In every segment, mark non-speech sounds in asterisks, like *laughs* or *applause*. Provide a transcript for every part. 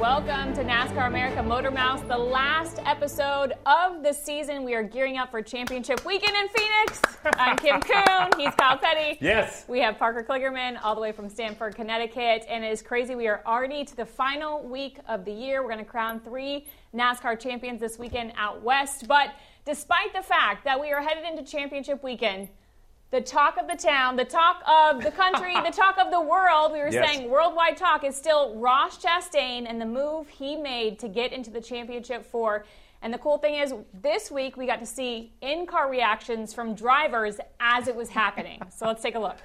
Welcome to NASCAR America MotorMouths, the last episode of the season. We are gearing up for championship weekend in Phoenix. I'm Kim Coon. He's Kyle Petty. Yes. We have Parker Kligerman all the way from Stamford, Connecticut. And it is crazy. We are already to the final week of the year. We're going to crown three NASCAR champions this weekend out west. But despite the fact that we are headed into championship weekend, the talk of the town, the talk of the country, the *laughs* talk of the world, we were Yes. saying worldwide talk is still Ross Chastain and the move he made to get into the championship four. And the cool thing is, this week we got to see in car reactions from drivers as it was happening. so let's take a look.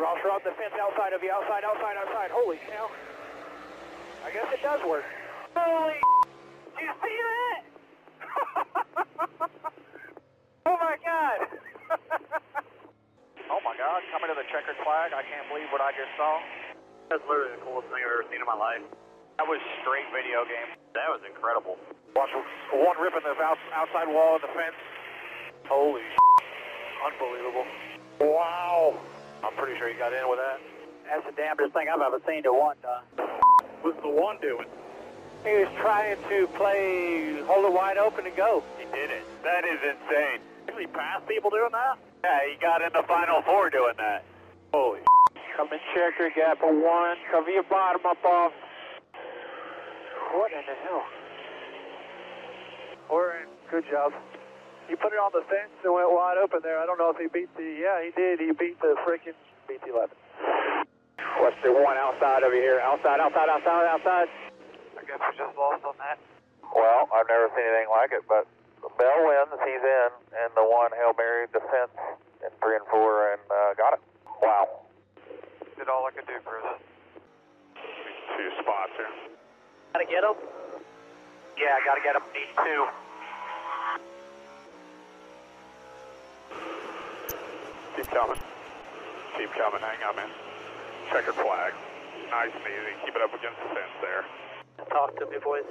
Ross Rob, the fence outside of you, outside, outside, outside. Holy cow. I guess it does work. Holy *laughs* Do you see that? Oh my god. Oh my God, coming to the checkered flag. I can't believe what I just saw. That's literally the coolest thing I've ever seen in my life. That was straight video game. That was incredible. Watch one rip in the out, outside wall of the fence. Holy Unbelievable. Wow. I'm pretty sure he got in with that. That's the damnedest thing I've ever seen to one done. What's the one doing? He was trying to play, hold it wide open and go. He did it. That is insane. Did he pass people doing that? Yeah, he got in the final four doing that. Holy Come in checker gap for one. Cover your bottom up off. What in the hell? We're. Good job. He put it on the fence and went wide open there. I don't know if he beat the. Yeah, he did. He beat the freaking BT11. What's the one outside over here? Outside, outside, outside, outside. I guess we just lost on that. Well, I've never seen anything like it, but Bell wins, he's in, and the one Hail Mary defense in three and four and uh, got it. Wow. Did all I could do, Bruce. Two spots here. Gotta get him. Yeah, I gotta get him. Need two. Keep coming. Keep coming. Hang on, man. Checkered flag. Nice and easy. Keep it up against the fence there. Talk to me, boys.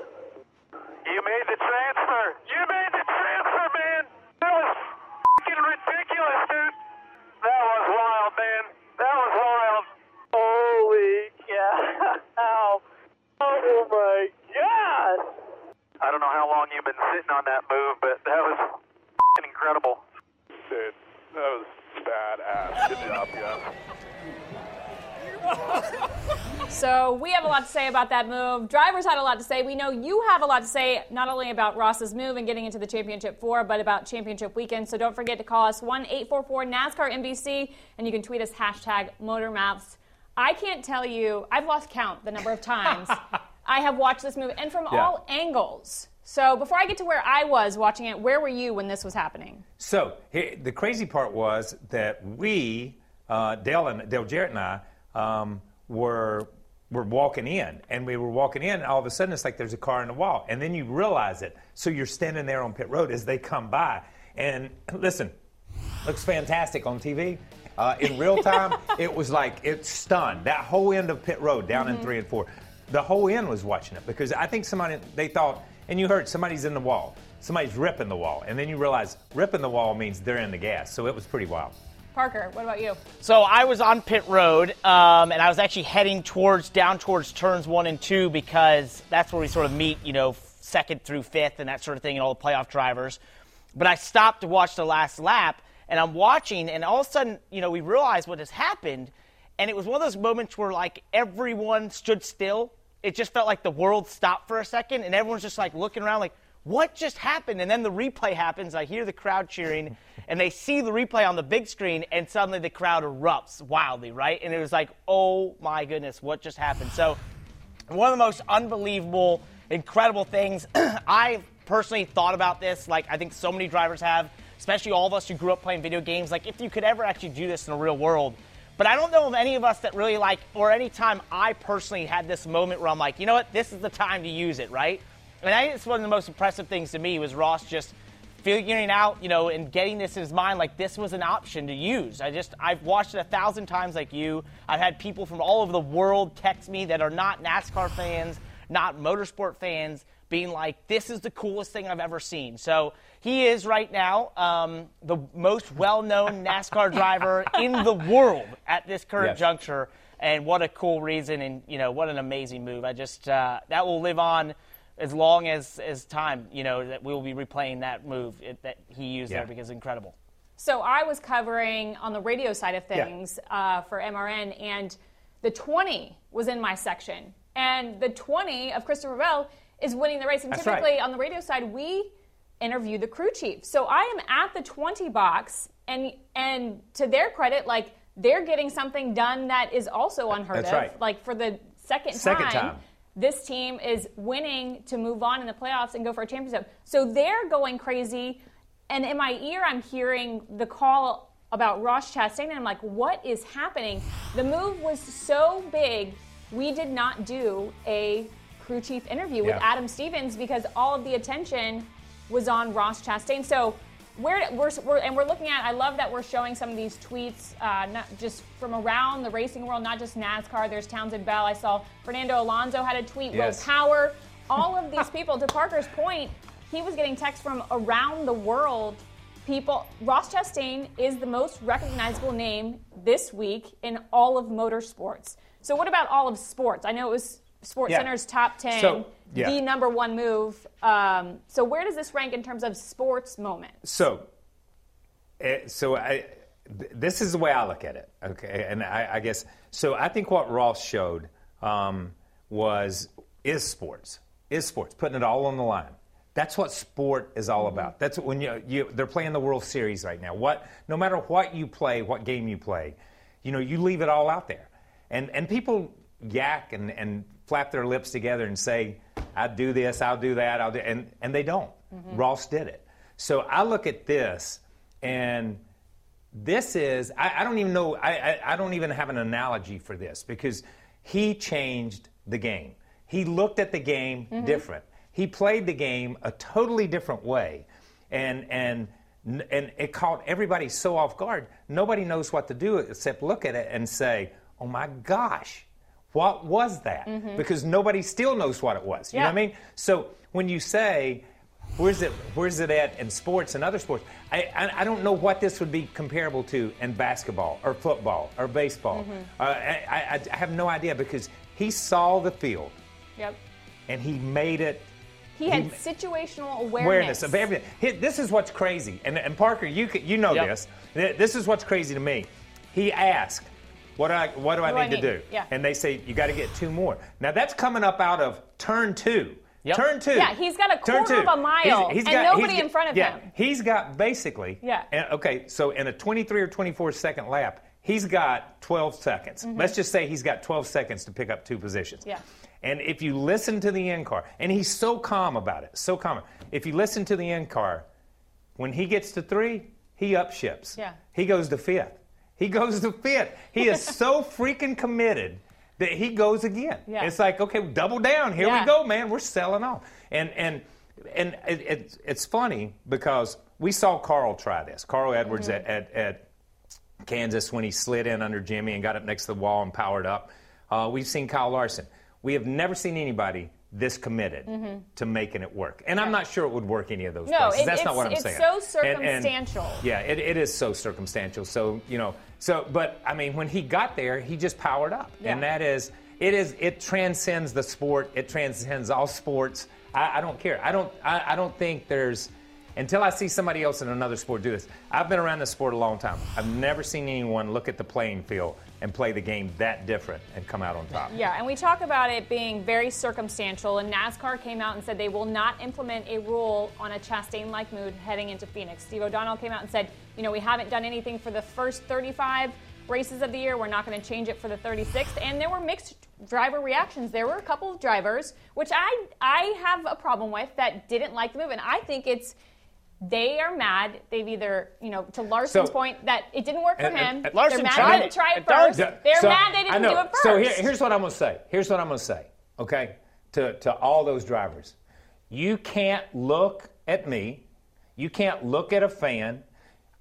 You made the transfer. You made the transfer, man. That was fucking ridiculous, dude. That was wild, man. That was wild. Holy cow! *laughs* Oh my god! I don't know how long you've been sitting on that move, but that was fucking incredible. Dude, that was badass. Good job, guys. So we have a lot to say about that move. Drivers had a lot to say. We know you have a lot to say not only about Ross's move and getting into the championship four, but about championship weekend. So don't forget to call us 1 844 NASCAR NBC and you can tweet us hashtag MotorMouths. I can't tell you, I've lost count the number of times *laughs* I have watched this move and from Yeah. all angles. So before I get to where I was watching it, where were you when this was happening? So the crazy part was that we, uh, Dale and Dale Jarrett and I, um, were were walking in, and we were walking in, and all of a sudden it's like there's a car in the wall, and then you realize it. So you're standing there on pit road as they come by, And *clears throat* listen, looks fantastic on TV. Uh, in real time, *laughs* it was like it stunned that whole end of pit road down in three and four. The whole end was watching it because I think somebody they thought, and you heard somebody's in the wall, somebody's ripping the wall, and then you realize ripping the wall means they're in the gas. So it was pretty wild. Parker, what about you? So I was on pit road, um, and I was actually heading towards down towards turns one and two because that's where we sort of meet, you know, second through fifth and that sort of thing, and all the playoff drivers. But I stopped to watch the last lap, and I'm watching, and all of a sudden, you know, we realize what has happened, and it was one of those moments where like everyone stood still. It just felt like the world stopped for a second, and everyone's just like looking around, like, what just happened? And then the replay happens. I hear the crowd cheering, *laughs* and they see the replay on the big screen, and suddenly the crowd erupts wildly, right? And it was like, oh my goodness, what just happened? So, one of the most unbelievable, incredible things. *clears throat* I personally thought about this, like I think so many drivers have, especially all of us who grew up playing video games. Like, if you could ever actually do this in the real world. But I don't know of any of us that really like, or any time I personally had this moment where I'm like, you know what, this is the time to use it, right? And I think it's one of the most impressive things to me was Ross just figuring out, you know, and getting this in his mind like this was an option to use. I just I've watched it a thousand times like you. I've had people from all over the world text me that are not NASCAR fans, not motorsport fans, being like, "This is the coolest thing I've ever seen." So he is right now um, the most well-known *laughs* NASCAR driver in the world at this current Yes. juncture. And what a cool reason, and you know what an amazing move. I just uh, that will live on as long as as time. You know that we will be replaying that move it, that he used Yeah. there because it's incredible. So I was covering on the radio side of Yeah. things uh, for MRN, and the 20 was in my section, and the 20 of Christopher Bell is winning the race. And That's typically right. on the radio side, we interview the crew chief. So I am at the 20 box, and and to their credit, like they're getting something done that is also unheard That's of. right. Like for the second, Second time. This team is winning to move on in the playoffs and go for a championship. So they're going crazy. And in my ear, I'm hearing the call about Ross Chastain, and I'm like, what is happening? The move was so big, we did not do a crew chief interview with Adam Stevens because all of the attention was on Ross Chastain. So we're, we're, we're and we're looking at. I love that we're showing some of these tweets, uh, not just from around the racing world, not just NASCAR. There's Townsend Bell. I saw Fernando Alonso had a tweet. Yes. Will Power. *laughs* All of these people. To Parker's point, he was getting texts from around the world. People. Ross Chastain is the most recognizable name this week in all of motorsports. So what about all of sports? I know it was Sports Yeah. Center's top ten So, yeah. the number one move. Um, so where does this rank in terms of sports moments? So, eh, so I, th- this is the way I look at it. Okay, and I, I guess so. I think what Ross showed um, was is sports, is sports, putting it all on the line. That's what sport is all about. That's when you, you they're playing the World Series right now. What no matter what you play, what game you play, you know you leave it all out there, and and people yak and, and flap their lips together and say, "I do this, I'll do that, I'll do," and and they don't. Mm-hmm. Ross did it. So I look at this and this is I, I don't even know I, I, I don't even have an analogy for this because he changed the game. He looked at the game mm-hmm. different. He played the game a totally different way and and and it caught everybody so off guard. Nobody knows what to do except look at it and say oh my gosh what was that because nobody still knows what it was you know what i mean so when you say Where's it? Where's it at in sports and other sports? I, I, I don't know what this would be comparable to in basketball or football or baseball. Uh, I, I, I have no idea because he saw the field Yep. and he made it. He had He- situational awareness. Awareness of everything. Here- This is what's crazy, and, and Parker, you you know Yep. this. This is what's crazy to me. He asked, "What do I what do I What do I need to need? do?" Yeah. And they say you got to get two more. Now that's coming up out of turn two. Yep. Turn two. Yeah, he's got a Turn quarter two. of a mile and nobody he's in front of yeah, him. He's got basically. Yeah. and- okay, so in a 23 or 24 second lap, he's got 12 seconds. Let's just say he's got 12 seconds to pick up two positions. Mm-hmm. Yeah. And if you listen to the in car, and he's so calm about it, so calm. If you listen to the in car, when he gets to three, he upships. Yeah. He goes to fifth. He goes to fifth. He is *laughs* so freaking committed that he goes again. Yeah. It's like, okay, double down. Here Yeah. we go, man. We're selling off. And and and it, it, it's funny because we saw Carl try this. Carl Edwards Mm-hmm. at, at, at Kansas when he slid in under Jimmie and got up next to the wall and powered up. Uh, we've seen Kyle Larson. We have never seen anybody this committed to making it work. And I'm not sure it would work any of those Mm-hmm. No, places. it- That's not it's- what I'm it's saying. so And- and- circumstantial. yeah, it, it is so circumstantial. So, you know, so, but I mean, when he got there, he just powered up. And that is, it is, it transcends the sport. It transcends all sports. I, I don't care. I don't, I, I don't think there's, until I see somebody else in another sport do this. I've been around this sport a long time. I've never seen anyone look at the playing field and play the game that different and come out on top. Yeah, and we talk about it being very circumstantial, and NASCAR came out and said they will not implement a rule on a Chastain like mood heading into Phoenix. Steve O'Donnell came out and said, you know, we haven't done anything for the first 35 races of the year. We're not going to change it for the 36th. And there were mixed driver reactions. There were a couple of drivers, which I I have a problem with, that didn't like the move, and I think it's. They are mad. They've either, you know, to Larson's So- point, that it didn't work for him. and- Larson They're mad tried they didn't it. try it It first. They're So- mad they didn't do it first. So here, here's what I'm going to say. Here's what I'm going to say. Okay, to to all those drivers, you can't look at me. You can't look at a fan.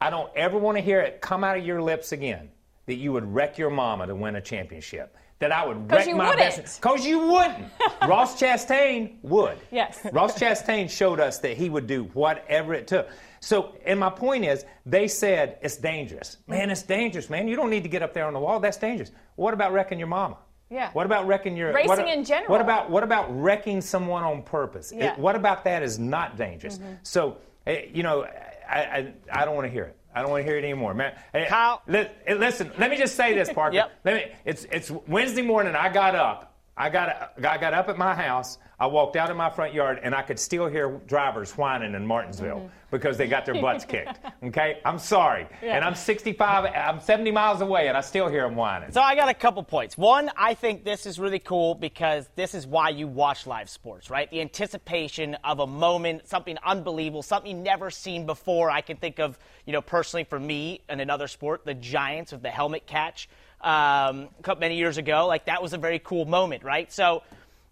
I don't ever want to hear it come out of your lips again that you would wreck your mama to win a championship. That I would wreck my wouldn't. best. Because you wouldn't. *laughs* Ross Chastain would. Yes. Ross Chastain showed us that he would do whatever it took. So, and my point is, they said it's dangerous. Man, it's dangerous, man. You don't need to get up there on the wall. That's dangerous. What about wrecking your mama? Yeah. What about wrecking your Racing what, in general. What about what about wrecking someone on purpose? Yeah. Mm-hmm. what about that is not dangerous? So, eh, you know, I, I, I don't want to hear it. I don't want to hear it anymore, man. Kyle- li- listen, let me just say this, Parker. *laughs* Yep. Let me. It's it's Wednesday morning. I got up. I got I got up at my house. I walked out in my front yard, and I could still hear drivers whining in Martinsville Mm-hmm. because they got their butts *laughs* kicked. Okay, I'm sorry, and I'm 65. I'm 70 miles away, and I still hear them whining. So I got a couple points. One, I think this is really cool because this is why you watch live sports, right? The anticipation of a moment, something unbelievable, something never seen before. I can think of, you know, personally for me in another sport, the Giants with the helmet catch um, many years ago. Like that was a very cool moment, right? So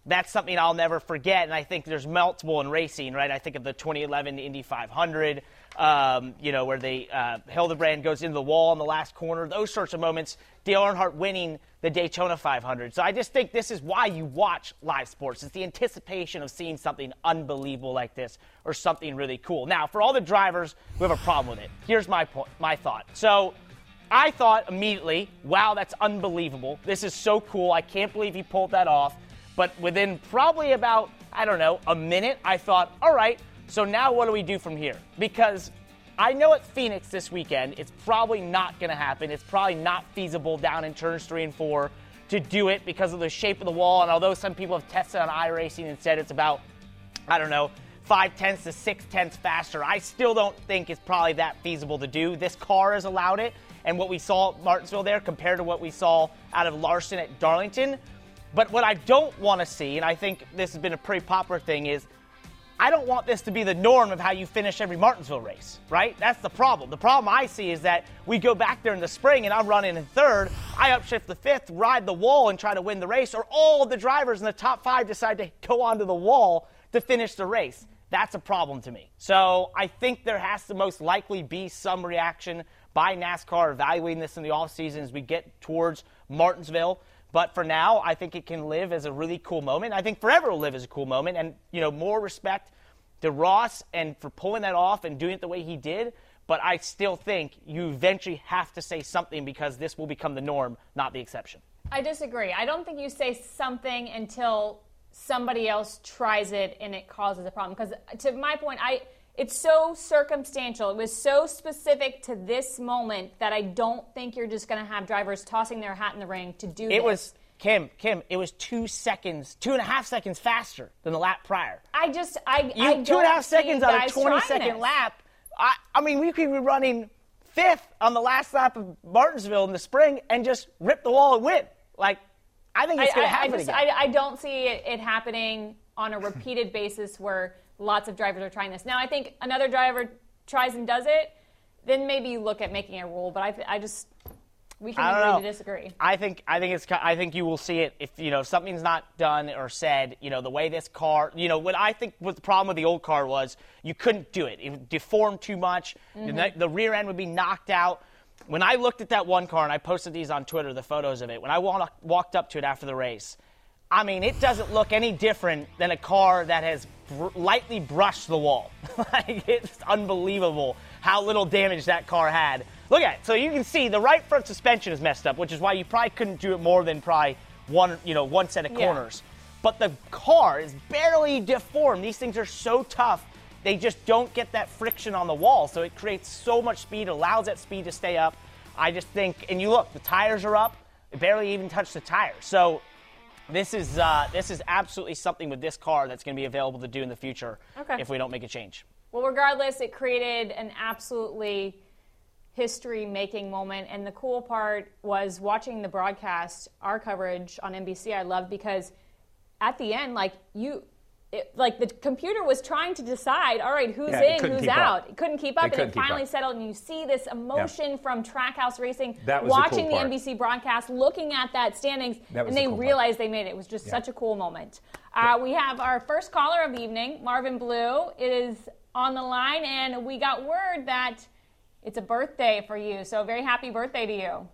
that's something I'll never forget. And I think there's multiple in racing, right? I think of the 2011 Indy 500, um, you know, where they uh, Hildebrand goes into the wall in the last corner. Those sorts of moments. Dale Earnhardt winning the Daytona 500. So I just think this is why you watch live sports. It's the anticipation of seeing something unbelievable like this or something really cool. Now, for all the drivers who have a problem with it, here's my my thought. So. I thought immediately, wow, that's unbelievable. This is so cool. I can't believe he pulled that off. But within probably about, I don't know, a minute, I thought, all right, so now what do we do from here? Because I know at Phoenix this weekend, it's probably not going to happen. It's probably not feasible down in turns three and four to do it because of the shape of the wall. And although some people have tested on iRacing and said it's about, I don't know, five tenths to six tenths faster. I still don't think it's probably that feasible to do. This car has allowed it, and what we saw at Martinsville there compared to what we saw out of Larson at Darlington. But what I don't want to see, and I think this has been a pretty popular thing, is I don't want this to be the norm of how you finish every Martinsville race, right? That's the problem. The problem I see is that we go back there in the spring and I'm running in third, I upshift the fifth, ride the wall and try to win the race, or all the drivers in the top five decide to go onto the wall to finish the race. That's a problem to me. So I think there has to most likely be some reaction by NASCAR evaluating this in the offseason as we get towards Martinsville. But for now, I think it can live as a really cool moment. I think forever will live as a cool moment. And, you know, more respect to Ross and for pulling that off and doing it the way he did. But I still think you eventually have to say something because this will become the norm, not the exception. I disagree. I don't think you say something until somebody else tries it and it causes a problem. Because to my point, I it's so circumstantial. It was so specific to this moment that I don't think you're just going to have drivers tossing their hat in the ring to do It this. was Kim, Kim. It was two seconds, two and a half seconds faster than the lap prior. I just I You I two and a half seconds on a guys 20 trying second lap. I, I mean, we could be running fifth on the last lap of Martinsville in the spring and just rip the wall and win. Like, I think it's going I- to I happen just, again. I, I don't see it, it happening on a repeated basis where lots of drivers are trying this. Now, I think another driver tries and does it, then maybe you look at making a rule. But I, I just We can I agree to disagree. I think I think it's I think you will see it if you know if something's not done or said. You know the way this car. You know what I think what the problem with the old car was you couldn't do it. It deformed too much. The, mm-hmm. the rear end would be knocked out. When I looked at that one car and I posted these on Twitter, the photos of it. When I walked up to it after the race, I mean it doesn't look any different than a car that has br- lightly brushed the wall. *laughs* like it's unbelievable how little damage that car had. Look at it. So you can see the right front suspension is messed up, which is why you probably couldn't do it more than probably one, you know, one set of Yeah. corners. But the car is barely deformed. These things are so tough. They just don't get that friction on the wall. So it creates so much speed, allows that speed to stay up. I just think, and you look, the tires are up. It barely even touched the tires. So this is uh, this is absolutely something with this car that's going to be available to do in the future Okay. if we don't make a change. Well, regardless, it created an absolutely history making moment. And the cool part was watching the broadcast, our coverage on NBC, I loved because at the end, like, you. It, like the computer was trying to decide, all right, who's Yeah, it in, who's out. up. It couldn't keep It up, and couldn't it finally up. settled. And you see this emotion from Trackhouse Racing, was the cool watching the part. NBC broadcast, looking at that standings, That and the they cool part. realized they made it. It was just Yeah. such a cool moment. Uh, we have our first caller of the evening, Marvin Blue, is on the line, and we got word that it's a birthday for you. So, very happy birthday to you.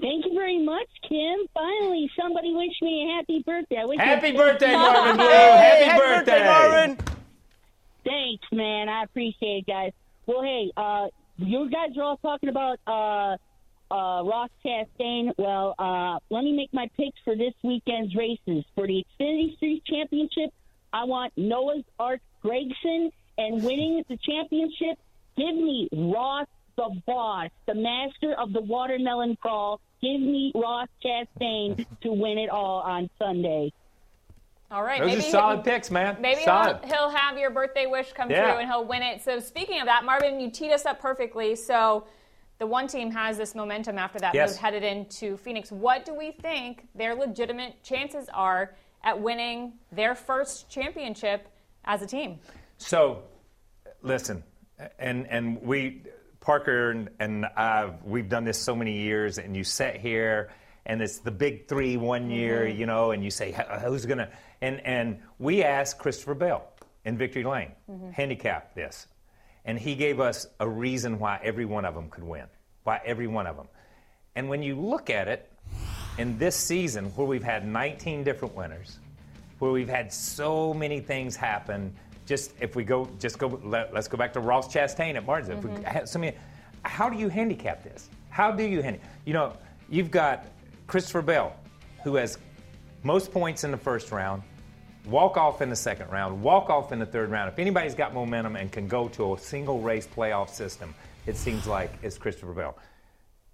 Thank you very much, Kim. Finally, somebody wished me a happy birthday. I wish Happy I- birthday, *laughs* Marvin Blue! Hey, Happy birthday, Marvin! Thanks, man. I appreciate it, guys. Well, hey, uh, you guys are all talking about uh, uh, Ross Chastain. Well, uh, let me make my picks for this weekend's races. For the Xfinity Series Championship, I want Noah's Ark Gragson, and winning the championship, give me Ross the boss, the master of the watermelon crawl. Give me Ross Chastain *laughs* to win it all on Sunday. All right, Those maybe are solid picks, man. Maybe solid. he'll, he'll have your birthday wish come Yeah. true and he'll win it. So, speaking of that, Marvin, you teed us up perfectly. So, the one team has this momentum after that Yes. move headed into Phoenix. What do we think their legitimate chances are at winning their first championship as a team? So, listen, and and we, Parker and, and I, we've done this so many years, and you sit here, and it's the big three one year, mm-hmm. you know, and you say uh, who's gonna, and and we asked Christopher Bell in Victory Lane, mm-hmm. handicap this, and he gave us a reason why every one of them could win, why every one of them, and when you look at it, in this season where we've had 19 different winners where we've had so many things happen. Just if we go, just go. Let, us go back to Ross Chastain at Martinsville. If we mm-hmm. had so many, how do you handicap this? How do you handicap? You know, you've got Christopher Bell, who has most points in the first round, walk off in the second round, walk off in the third round. If anybody's got momentum and can go to a single race playoff system, it seems like it's Christopher Bell.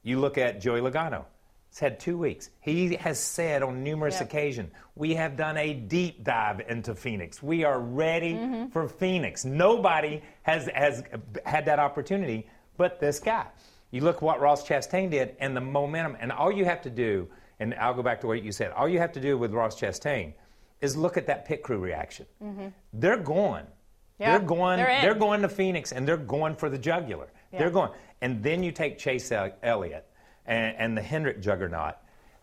You look at Joey Logano. It's had two weeks. He has said on numerous Yep. occasions, we have done a deep dive into Phoenix. We are ready mm-hmm. for Phoenix. Nobody has, has had that opportunity but this guy. You look what Ross Chastain did and the momentum, and all you have to do, and I'll go back to what you said, all you have to do with Ross Chastain is look at that pit crew reaction. Mm-hmm. They're going. Yeah, they're going. they're in. going to Phoenix and they're going for the jugular. They're going. And then you take Chase El- Elliott and, and the Hendrick juggernaut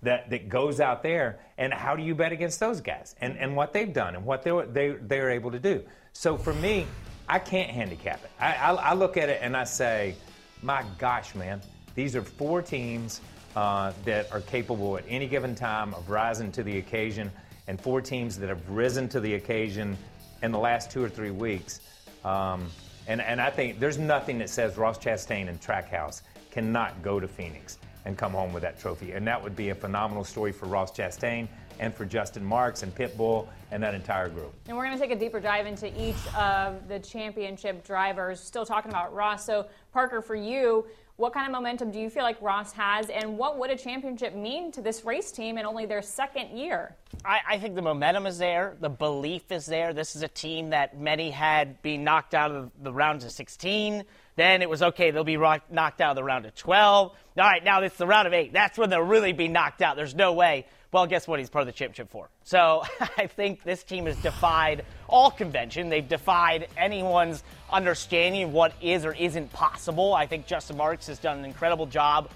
that, that goes out there, and how do you bet against those guys and, and what they've done and what they, were- they, they're able to do? So for me, I can't handicap it. I, I, I look at it and I say, my gosh, man, these are four teams uh, that are capable at any given time of rising to the occasion, and four teams that have risen to the occasion in the last two or three weeks. Um, and, and I think there's nothing that says Ross Chastain and Trackhouse cannot go to Phoenix and come home with that trophy. And that would be a phenomenal story for Ross Chastain and for Justin Marks and Pitbull and that entire group. And we're going to take a deeper dive into each of the championship drivers. Still talking about Ross. So, Parker, for you, what kind of momentum do you feel like Ross has, and what would a championship mean to this race team in only their second year? I, I think the momentum is there. The belief is there. This is a team that many had been knocked out of the round of 16. Then it was okay, they'll be knocked out of the round of 12. All right, now it's the round of 8. That's when they'll really be knocked out. There's no way. Well, guess what? He's part of the championship four. So *laughs* I think this team has defied all convention. They've defied anyone's understanding of what is or isn't possible. I think Justin Marks has done an incredible job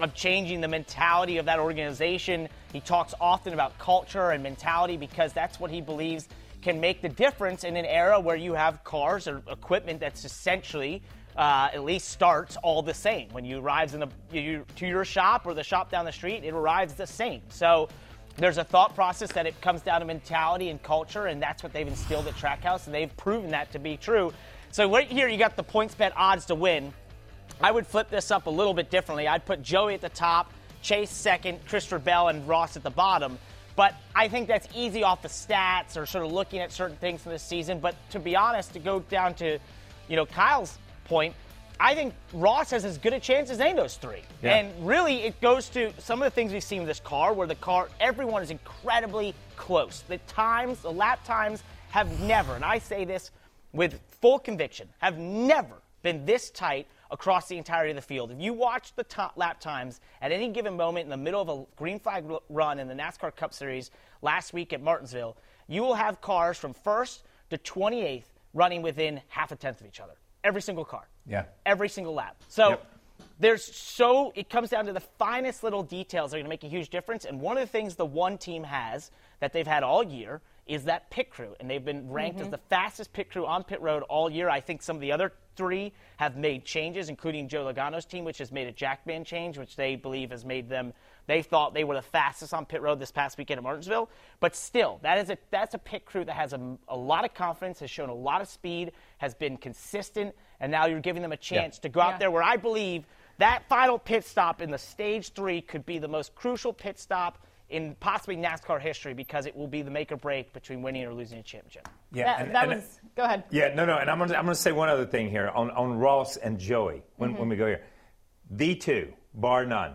of changing the mentality of that organization. He talks often about culture and mentality because that's what he believes can make the difference in an era where you have cars or equipment that's essentially uh, at least starts all the same. When you arrives in the you, to your shop or the shop down the street, it arrives the same. So there's a thought process that it comes down to mentality and culture, and that's what they've instilled at Trackhouse, and they've proven that to be true. So right here, you got the points bet odds to win. I would flip this up a little bit differently. I'd put Joey at the top, Chase second, Christopher Bell, and Ross at the bottom. But I think that's easy off the stats or sort of looking at certain things from this season. But to be honest, to go down to, you know, Kyle's point, I think Ross has as good a chance as any of those three. Yeah. And really, it goes to some of the things we've seen with this car, where the car, everyone is incredibly close. The times, the lap times have never, and I say this with full conviction, have never been this tight across the entirety of the field. If you watch the top lap times at any given moment in the middle of a green flag run in the NASCAR Cup Series last week at Martinsville, you will have cars from first to 28th running within half a tenth of each other. Every single car. Yeah. Every single lap. So Yep. there's so it comes down to the finest little details that are going to make a huge difference. And one of the things the one team has that they've had all year is that pit crew, and they've been ranked as mm-hmm. the fastest pit crew on pit road all year. I think some of the other three have made changes, including Joe Logano's team, which has made a jackman change, which they believe has made them. They thought they were the fastest on pit road this past weekend at Martinsville, but still, that is a that's a pit crew that has a, a lot of confidence, has shown a lot of speed, has been consistent, and now you're giving them a chance to go out Yeah. there where I believe that final pit stop in the stage three could be the most crucial pit stop in possibly NASCAR history because it will be the make or break between winning or losing a championship. Yeah, That, and- that and- was. Go ahead. Yeah, no, no, and I'm gonna I'm gonna say one other thing here on, on Ross and Joey when, mm-hmm. when we go here. The two, bar none,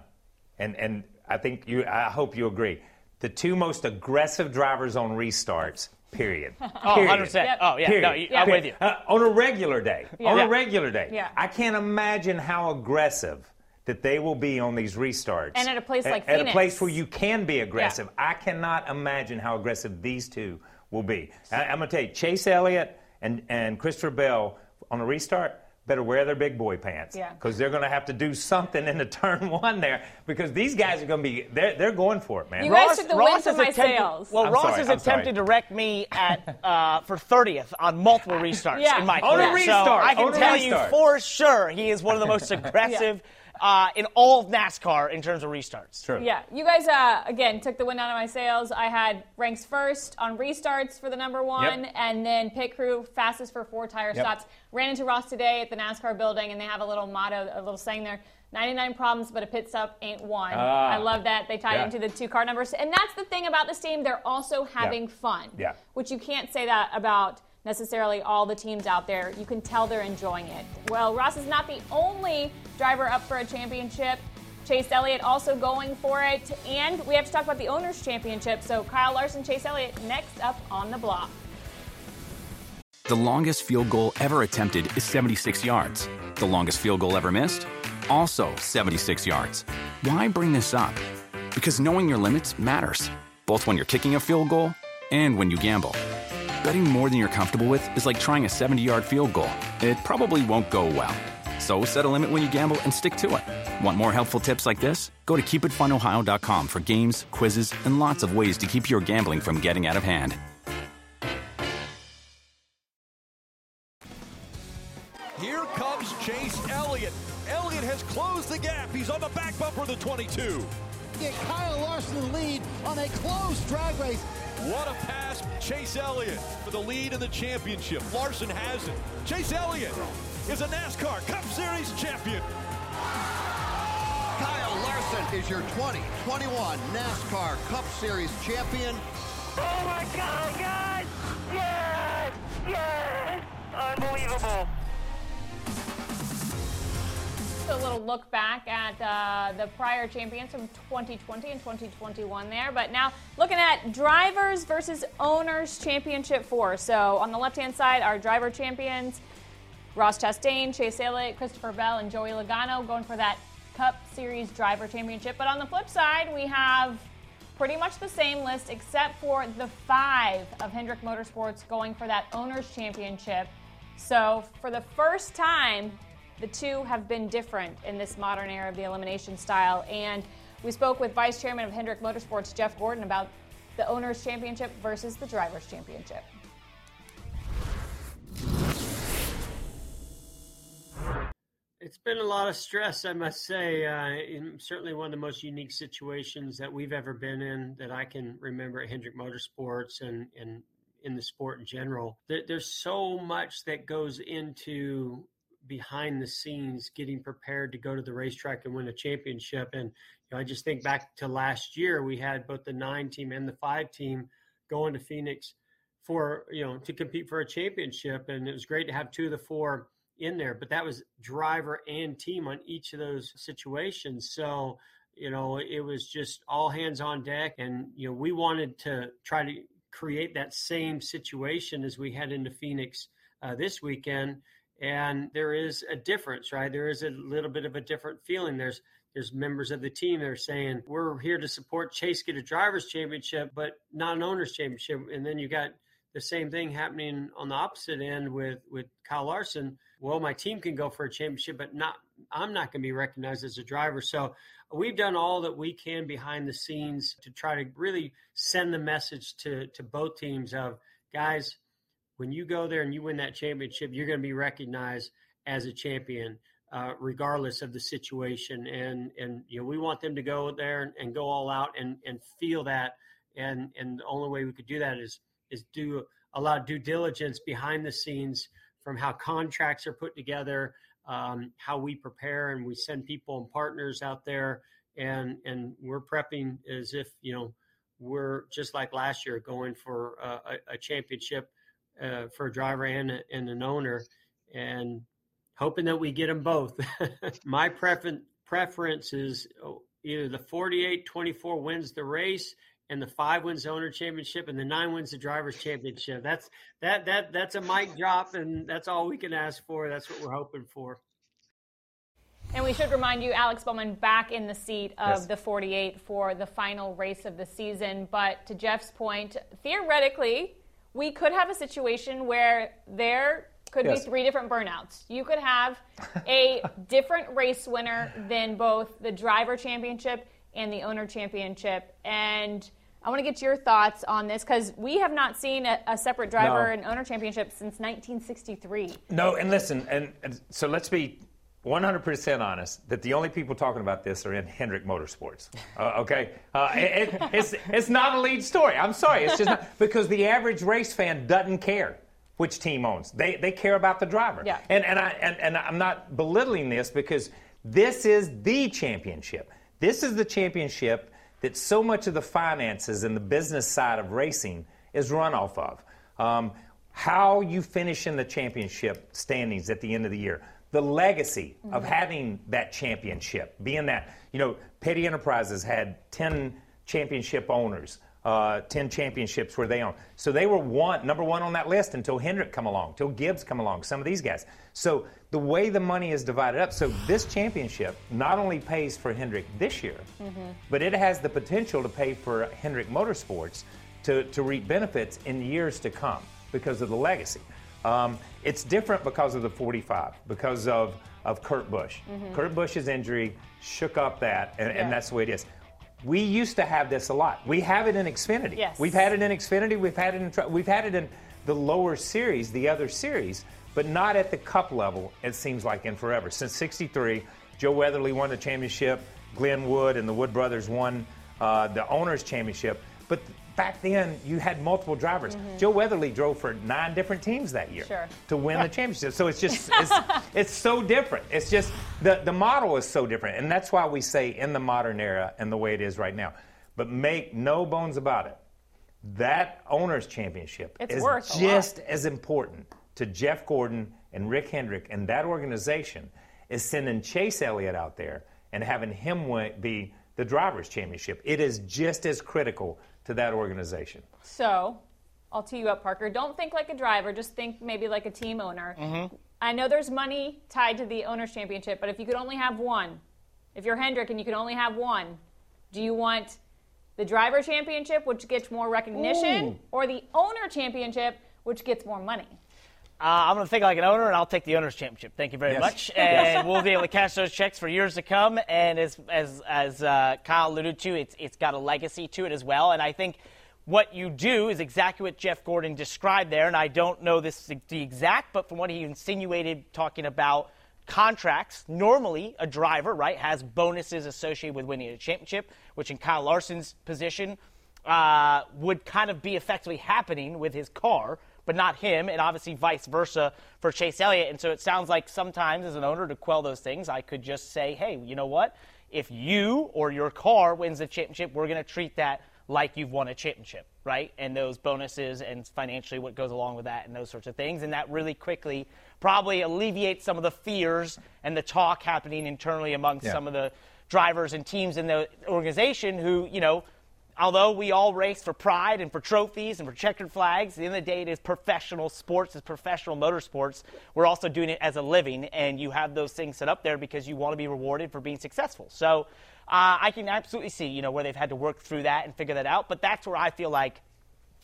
and and I think you I hope you agree. The two most aggressive drivers on restarts. Period. *laughs* Oh, Period. 100%. Yep. Oh, yeah. Period. No, you- I'm with you. Uh, on a regular day. On Yeah. a regular day. Yeah. I can't imagine how aggressive that they will be on these restarts. And at a place like at, a place where you can be aggressive. I cannot imagine how aggressive these two will be. I, am going to tell you, Chase Elliott and, and Christopher Bell on a restart better wear their big boy pants Yeah. because they're going to have to do something in the *laughs* turn one there because these guys are going to be they're, they're going for it, man. You guys took the wind from has my attempted- sails. Well, I'm Ross sorry, has I'm attempted sorry. to wreck me at uh, for 30th on multiple *laughs* restarts Yeah. in my On a career. So restart, I can on tell you for sure he is one of the most *laughs* aggressive uh, in all of NASCAR in terms of restarts. True. Yeah, you guys uh, again took the wind out of my sails. I had ranks first on restarts for the number one, Yep. and then pit crew fastest for four tire Yep. stops. Ran into Ross today at the NASCAR building, and they have a little motto, a little saying there: "99 problems, but a pit stop ain't one." Ah. I love that they tied Yeah. into the two car numbers, and that's the thing about this team; they're also having fun. Yeah. which you can't say that about necessarily all the teams out there. You can tell they're enjoying it. Well, Ross is not the only driver up for a championship. Chase Elliott also going for it. And we have to talk about the Owners' Championship. So Kyle Larson, Chase Elliott next up on the block. The longest field goal ever attempted is 76 yards. The longest field goal ever missed? Also 76 yards. Why bring this up? Because knowing your limits matters, both when you're kicking a field goal and when you gamble. Betting more than you're comfortable with is like trying a 70 yard field goal. It probably won't go well. So set a limit when you gamble and stick to it. Want more helpful tips like this? Go to keepitfunohio.com for games, quizzes, and lots of ways to keep your gambling from getting out of hand. Here comes Chase Elliott. Elliott has closed the gap. He's on the back bumper of the 22. Get Kyle Larson the lead on a close drag race. What a pass, Chase Elliott for the lead in the championship. Larson has it. Chase Elliott is a NASCAR Cup Series champion. Kyle Larson is your 2021 NASCAR Cup Series champion. Oh my God, guys! Yes! Yes! Unbelievable. Just a little look back at uh, the prior champions from 2020 and 2021 there. But now looking at drivers versus owners championship four. So on the left hand side, our driver champions Ross Chastain, Chase Elliott, Christopher Bell, and Joey Logano going for that Cup Series driver championship. But on the flip side, we have pretty much the same list except for the five of Hendrick Motorsports going for that owners championship. So for the first time the two have been different in this modern era of the elimination style. And we spoke with Vice Chairman of Hendrick Motorsports, Jeff Gordon, about the Owners' Championship versus the Drivers' Championship. It's been a lot of stress, I must say. Uh, certainly one of the most unique situations that we've ever been in that I can remember at Hendrick Motorsports and, and in the sport in general. There, there's so much that goes into behind the scenes getting prepared to go to the racetrack and win a championship. And you know, I just think back to last year, we had both the nine team and the five team going to Phoenix for, you know, to compete for a championship. And it was great to have two of the four in there, but that was driver and team on each of those situations. So, you know, it was just all hands on deck. And, you know, we wanted to try to create that same situation as we head into Phoenix uh, this weekend. And there is a difference, right? There is a little bit of a different feeling. There's there's members of the team that are saying we're here to support Chase get a drivers championship, but not an owners championship. And then you got the same thing happening on the opposite end with with Kyle Larson. Well, my team can go for a championship, but not I'm not going to be recognized as a driver. So we've done all that we can behind the scenes to try to really send the message to to both teams of guys, when you go there and you win that championship, you're going to be recognized as a champion. Uh, regardless of the situation, and and you know we want them to go there and, and go all out and and feel that, and and the only way we could do that is is do a lot of due diligence behind the scenes from how contracts are put together, um, how we prepare and we send people and partners out there, and and we're prepping as if you know we're just like last year going for a, a championship uh, for a driver and, a, and an owner, and hoping that we get them both. *laughs* My preference preference is oh, either the 48 24 wins the race and the five wins the owner championship and the nine wins the drivers championship. That's that that that's a mic drop and that's all we can ask for. That's what we're hoping for. And we should remind you, Alex Bowman back in the seat of Yes. the 48 for the final race of the season. But to Jeff's point, theoretically, we could have a situation where there could Yes. be three different burnouts. You could have *laughs* a different race winner than both the driver championship and the owner championship. And I want to get your thoughts on this because we have not seen a, a separate driver No. and owner championship since 1963. No, and listen, and, and so let's be 100% honest that the only people talking about this are in Hendrick Motorsports. Uh, okay? Uh, it, it- it's, it's not a lead story. I'm sorry. It's just not, *laughs* because the average race fan doesn't care which team owns. They, they care about the driver. Yeah. And, and, I, and, and I'm not belittling this because this is the championship. This is the championship that so much of the finances and the business side of racing is run off of. Um, how you finish in the championship standings at the end of the year, the legacy of having that championship, being that, you know, Petty Enterprises had 10 championship owners. Uh, 10 championships where they own. So they were one, number one on that list until Hendrick come along, until Gibbs come along, some of these guys. So the way the money is divided up, so this championship not only pays for Hendrick this year, but it has the potential to pay for Hendrick Motorsports to, to reap benefits in years to come because of the legacy. Um, it's different because of the 45, because of, of Kurt Busch. Kurt Busch's injury shook up that, and, Yeah. and that's the way it is. We used to have this a lot. We have it in Xfinity. Yes. We've had it in Xfinity. We've had it in we've had it in the lower series, the other series, but not at the Cup level. It seems like in forever since '63. Joe Weatherly won the championship. Glenn Wood and the Wood brothers won uh, the owners' championship. But back then, you had multiple drivers. Joe Weatherly drove for nine different teams that year Sure. to win the *laughs* championship. So it's just it's, *laughs* it's so different. It's just the the model is so different, and that's why we say in the modern era and the way it is right now. But make no bones about it, that owners championship It's is just as important to Jeff Gordon and Rick Hendrick and that organization is sending Chase Elliott out there and having him be the drivers championship. It is just as critical to that organization. So, I'll tee you up, Parker. Don't think like a driver. Just think maybe like a team owner. Mm-hmm. I know there's money tied to the owners' championship, but if you could only have one, if you're Hendrick and you could only have one, do you want the driver championship, which gets more recognition, Ooh. or the owner championship, which gets more money? Uh, I'm going to think like an owner, and I'll take the owner's championship. Thank you very Yes. much, *laughs* and we'll be able to cash those checks for years to come. And as as as uh, Kyle alluded to, it's it's got a legacy to it as well. And I think what you do is exactly what Jeff Gordon described there. And I don't know this the exact, but from what he insinuated, talking about contracts, normally a driver right has bonuses associated with winning a championship, which in Kyle Larson's position uh, would kind of be effectively happening with his car, but not him, and obviously vice versa for Chase Elliott. And so it sounds like sometimes as an owner to quell those things, I could just say, hey, you know what? If you or your car wins the championship, we're going to treat that like you've won a championship, right? And those bonuses and financially what goes along with that and those sorts of things. And that really quickly probably alleviates some of the fears and the talk happening internally amongst Yeah. some of the drivers and teams in the organization who, you know, although we all race for pride and for trophies and for checkered flags, at the end of the day, it is professional sports, it's professional motorsports. We're also doing it as a living, and you have those things set up there because you want to be rewarded for being successful. So uh, I can absolutely see, you know, where they've had to work through that and figure that out. But that's where I feel like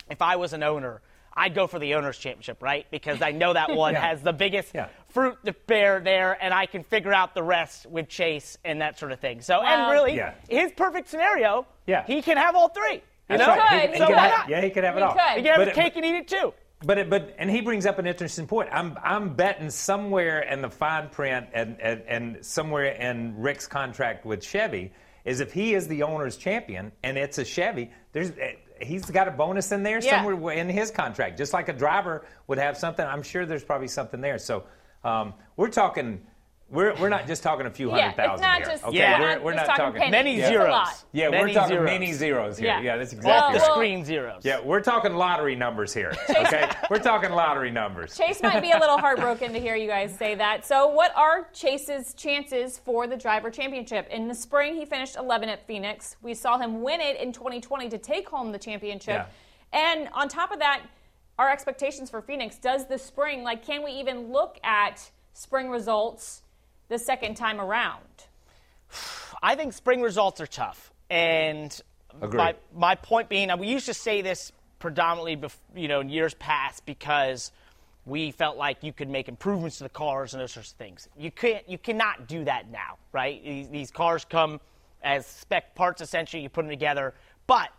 if I was an owner, I'd go for the owners championship, right? Because I know that *laughs* one Yeah. has the biggest Yeah. fruit to bear there, and I can figure out the rest with Chase and that sort of thing. So, Well- and really, Yeah. his perfect scenario, Yeah. he can have all three. You That's know? right. He- he So could why have- not? Yeah, he could have it He all. could. He can have But his it- cake and eat it too. But it, but and he brings up an interesting point. I'm I'm betting somewhere in the fine print and, and and somewhere in Rick's contract with Chevy is if he is the owner's champion and it's a Chevy, there's he's got a bonus in there Yeah. somewhere in his contract, just like a driver would have something. I'm sure there's probably something there. So um, we're talking. We're, we're not just talking a few Yeah, hundred it's thousand not here. just- okay? Yeah. we're, we're Just not talking talking pennies. Many It's a zeros. lot. Yeah, Many we're talking zeros. many zeros here. Yeah. Yeah, that's Well, exactly The right. screen zeros. Yeah, we're talking lottery numbers here. Okay, we're talking lottery numbers. Chase might be a little heartbroken to hear you guys say that. So, what are Chase's chances for the driver championship? In the spring, he finished 11 at Phoenix. We saw him win it in 2020 to take home the championship. And on top of that, our expectations for Phoenix does the spring, like, can we even look at spring results the second time around? I think spring results are tough, and my my point being, we used to say this predominantly, bef- you know, in years past because we felt like you could make improvements to the cars and those sorts of things. You can't, you cannot do that now, right? These, these cars come as spec parts essentially. You put them together, but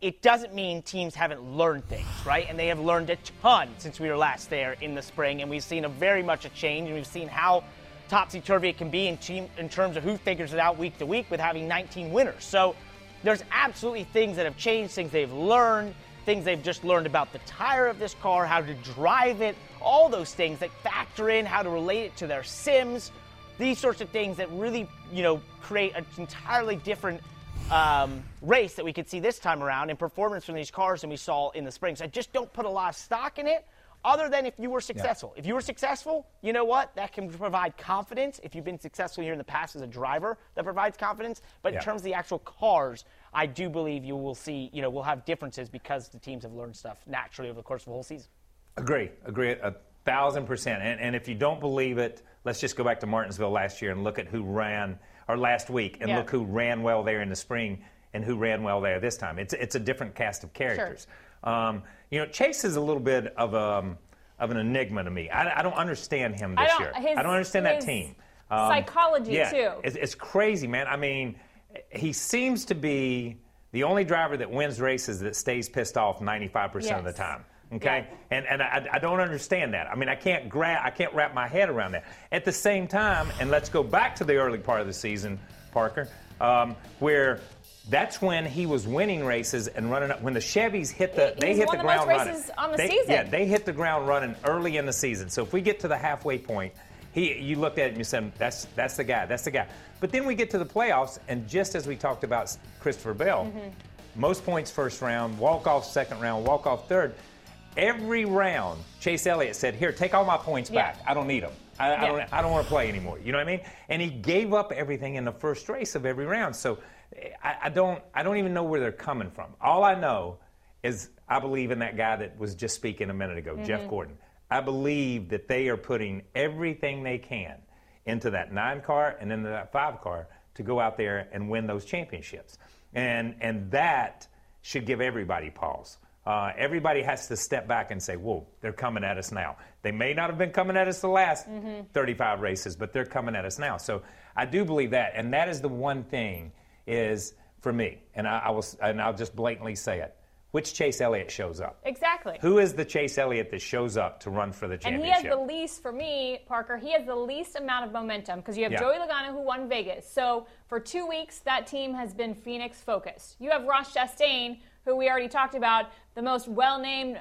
it doesn't mean teams haven't learned things, right? And they have learned a ton since we were last there in the spring, and we've seen a very much a change, and we've seen how topsy turvy it can be in team in terms of who figures it out week to week with having 19 winners. So there's absolutely things that have changed, things they've learned, things they've just learned about the tire of this car, how to drive it, all those things that factor in how to relate it to their sims, these sorts of things that really, you know, create an entirely different um, race that we could see this time around and performance from these cars than we saw in the spring. So I just don't put a lot of stock in it. Other than if you were successful. If you were successful, you know what? That can provide confidence. If you've been successful here in the past as a driver, that provides confidence. But Yeah. in terms of the actual cars, I do believe you will see, you know, we'll have differences because the teams have learned stuff naturally over the course of the whole season. Agree, agree, a thousand percent. And, and if you don't believe it, let's just go back to Martinsville last year and look at who ran, or last week, and Yeah. look who ran well there in the spring and who ran well there this time. It's it's a different cast of characters. Um, you know, Chase is a little bit of a of an enigma to me. I, I don't understand him this don't- year. his- I don't understand that team. psychology, yeah, too. It's, it's crazy, man. I mean, he seems to be the only driver that wins races that stays pissed off 95% of the time. Okay, Yeah. and and I, I don't understand that. I mean, I can't gra- I can't wrap my head around that. At the same time, and let's go back to the early part of the season, Parker, um, where that's when he was winning races and running up. When the Chevys hit the, He- they hit the ground running. the They-. Yeah, they hit the ground running early in the season. So if we get to the halfway point, he you looked at it and you said that's that's the guy, that's the guy. But then we get to the playoffs, and just as we talked about Christopher Bell, Mm-hmm. most points first round, walk off second round, walk off third. Every round, Chase Elliott said, "Here, take all my points Yeah. back. I don't need them. I, I don't. I don't want to play anymore." You know what I mean? And he gave up everything in the first race of every round. So I, I don't. I don't even know where they're coming from. All I know is I believe in that guy that was just speaking a minute ago, Jeff Gordon. I believe that they are putting everything they can into that nine car and into that five car to go out there and win those championships. And and that should give everybody pause. uh, everybody has to step back and say, whoa, they're coming at us now. They may not have been coming at us the last Mm-hmm. 35 races, but they're coming at us now. So I do believe that. And that is the one thing is for me, and I, I will, and I'll just blatantly say it, which Chase Elliott shows up. Exactly. Who is the Chase Elliott that shows up to run for the championship? And he has the least, for me, Parker, he has the least amount of momentum because you have Yeah. Joey Logano who won Vegas. So for two weeks, that team has been Phoenix focused. You have Ross Chastain, who we already talked about, the most well named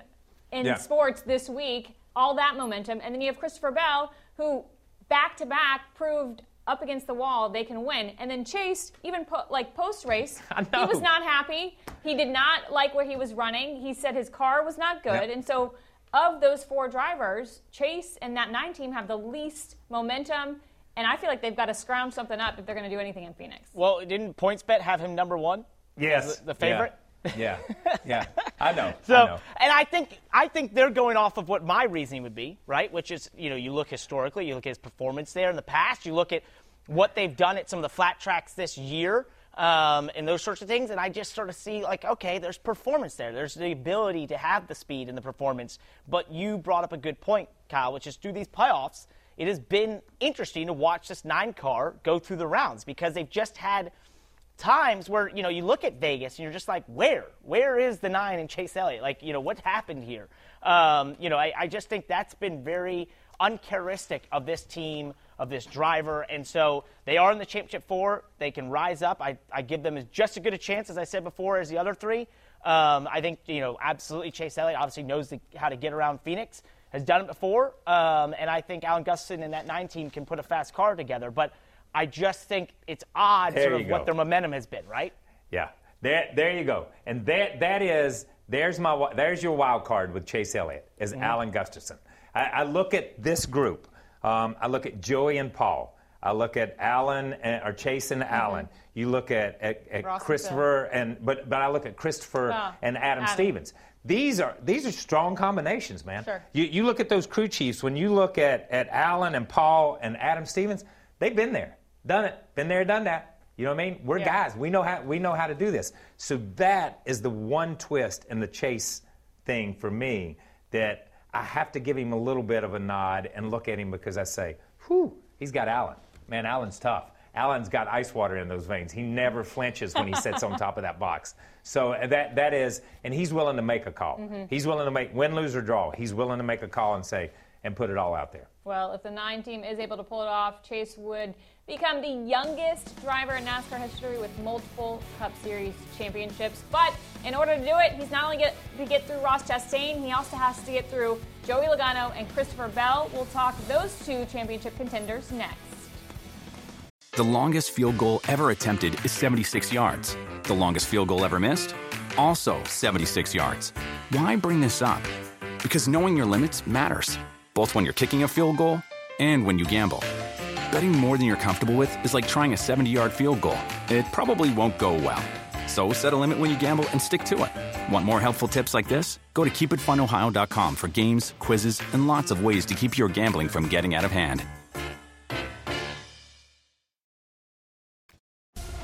in Yeah. sports this week, all that momentum. And then you have Christopher Bell, who back to back proved up against the wall they can win. And then Chase, even po- like post race, *laughs* he was not happy. He did not like where he was running. He said his car was not good. Yep. And so, of those four drivers, Chase and that nine team have the least momentum. And I feel like they've got to scrounge something up if they're going to do anything in Phoenix. Well, didn't PointsBet have him number one? yes. the- the favorite? Yeah. Yeah. yeah. I know. *laughs* So, I know. and I think I think they're going off of what my reasoning would be, right? Which is, you know, you look historically, you look at his performance there in the past, you look at what they've done at some of the flat tracks this year, um, and those sorts of things, and I just sort of see like, okay, there's performance there. There's the ability to have the speed and the performance. But you brought up a good point, Kyle, which is through these playoffs, it has been interesting to watch this nine car go through the rounds because they've just had times where you know you look at Vegas and you're just like, where, where is the nine and Chase Elliott? Like, you know, what happened here? Um, you know, I, I just think that's been very uncharacteristic of this team, of this driver, and so they are in the championship four. They can rise up. I, I give them as just as good a chance as I said before as the other three. Um, I think you know absolutely Chase Elliott obviously knows the, how to get around Phoenix. Has done it before, um, and I think Alan Gustafson and that nine team can put a fast car together. But I just think it's odd, There sort you of what their momentum has been, right? Yeah, there, there you go. And that, that is, there's my, there's your wild card with Chase Elliott, is Mm-hmm. Alan Gustafson. I, I look at this group. Um, I look at Joey and Paul. I look at Alan and, or Chase and Alan. You look at, at, at Mm-hmm. And Christopher and, but, but I look at Christopher Oh, and Adam, Adam. Stevens. These are these are strong combinations, man. Sure. You, you look at those crew chiefs. When you look at, at Alan and Paul and Adam Stevens, they've been there, done it, been there, done that. You know what I mean? We're Yeah. guys. We know how we know how to do this. So that is the one twist in the chase thing for me that I have to give him a little bit of a nod and look at him because I say, "Whew, he's got Alan. Man, Alan's tough. Alan's got ice water in those veins. He never flinches when he *laughs* sits on top of that box. So that that is, and he's willing to make a call. Mm-hmm. He's willing to make win, lose or draw. He's willing to make a call and say and put it all out there. Well, if the nine team is able to pull it off, Chase would become the youngest driver in NASCAR history with multiple Cup Series championships. But in order to do it, he's not only get to get through Ross Chastain, he also has to get through Joey Logano and Christopher Bell. We'll talk those two championship contenders next. The longest field goal ever attempted is 76 yards. The longest field goal ever missed? Also 76 yards. Why bring this up? Because knowing your limits matters, both when you're kicking a field goal and when you gamble. Betting more than you're comfortable with is like trying a 70 yard field goal. It probably won't go well. So set a limit when you gamble and stick to it. Want more helpful tips like this? Go to keepitfunohio.com for games, quizzes, and lots of ways to keep your gambling from getting out of hand.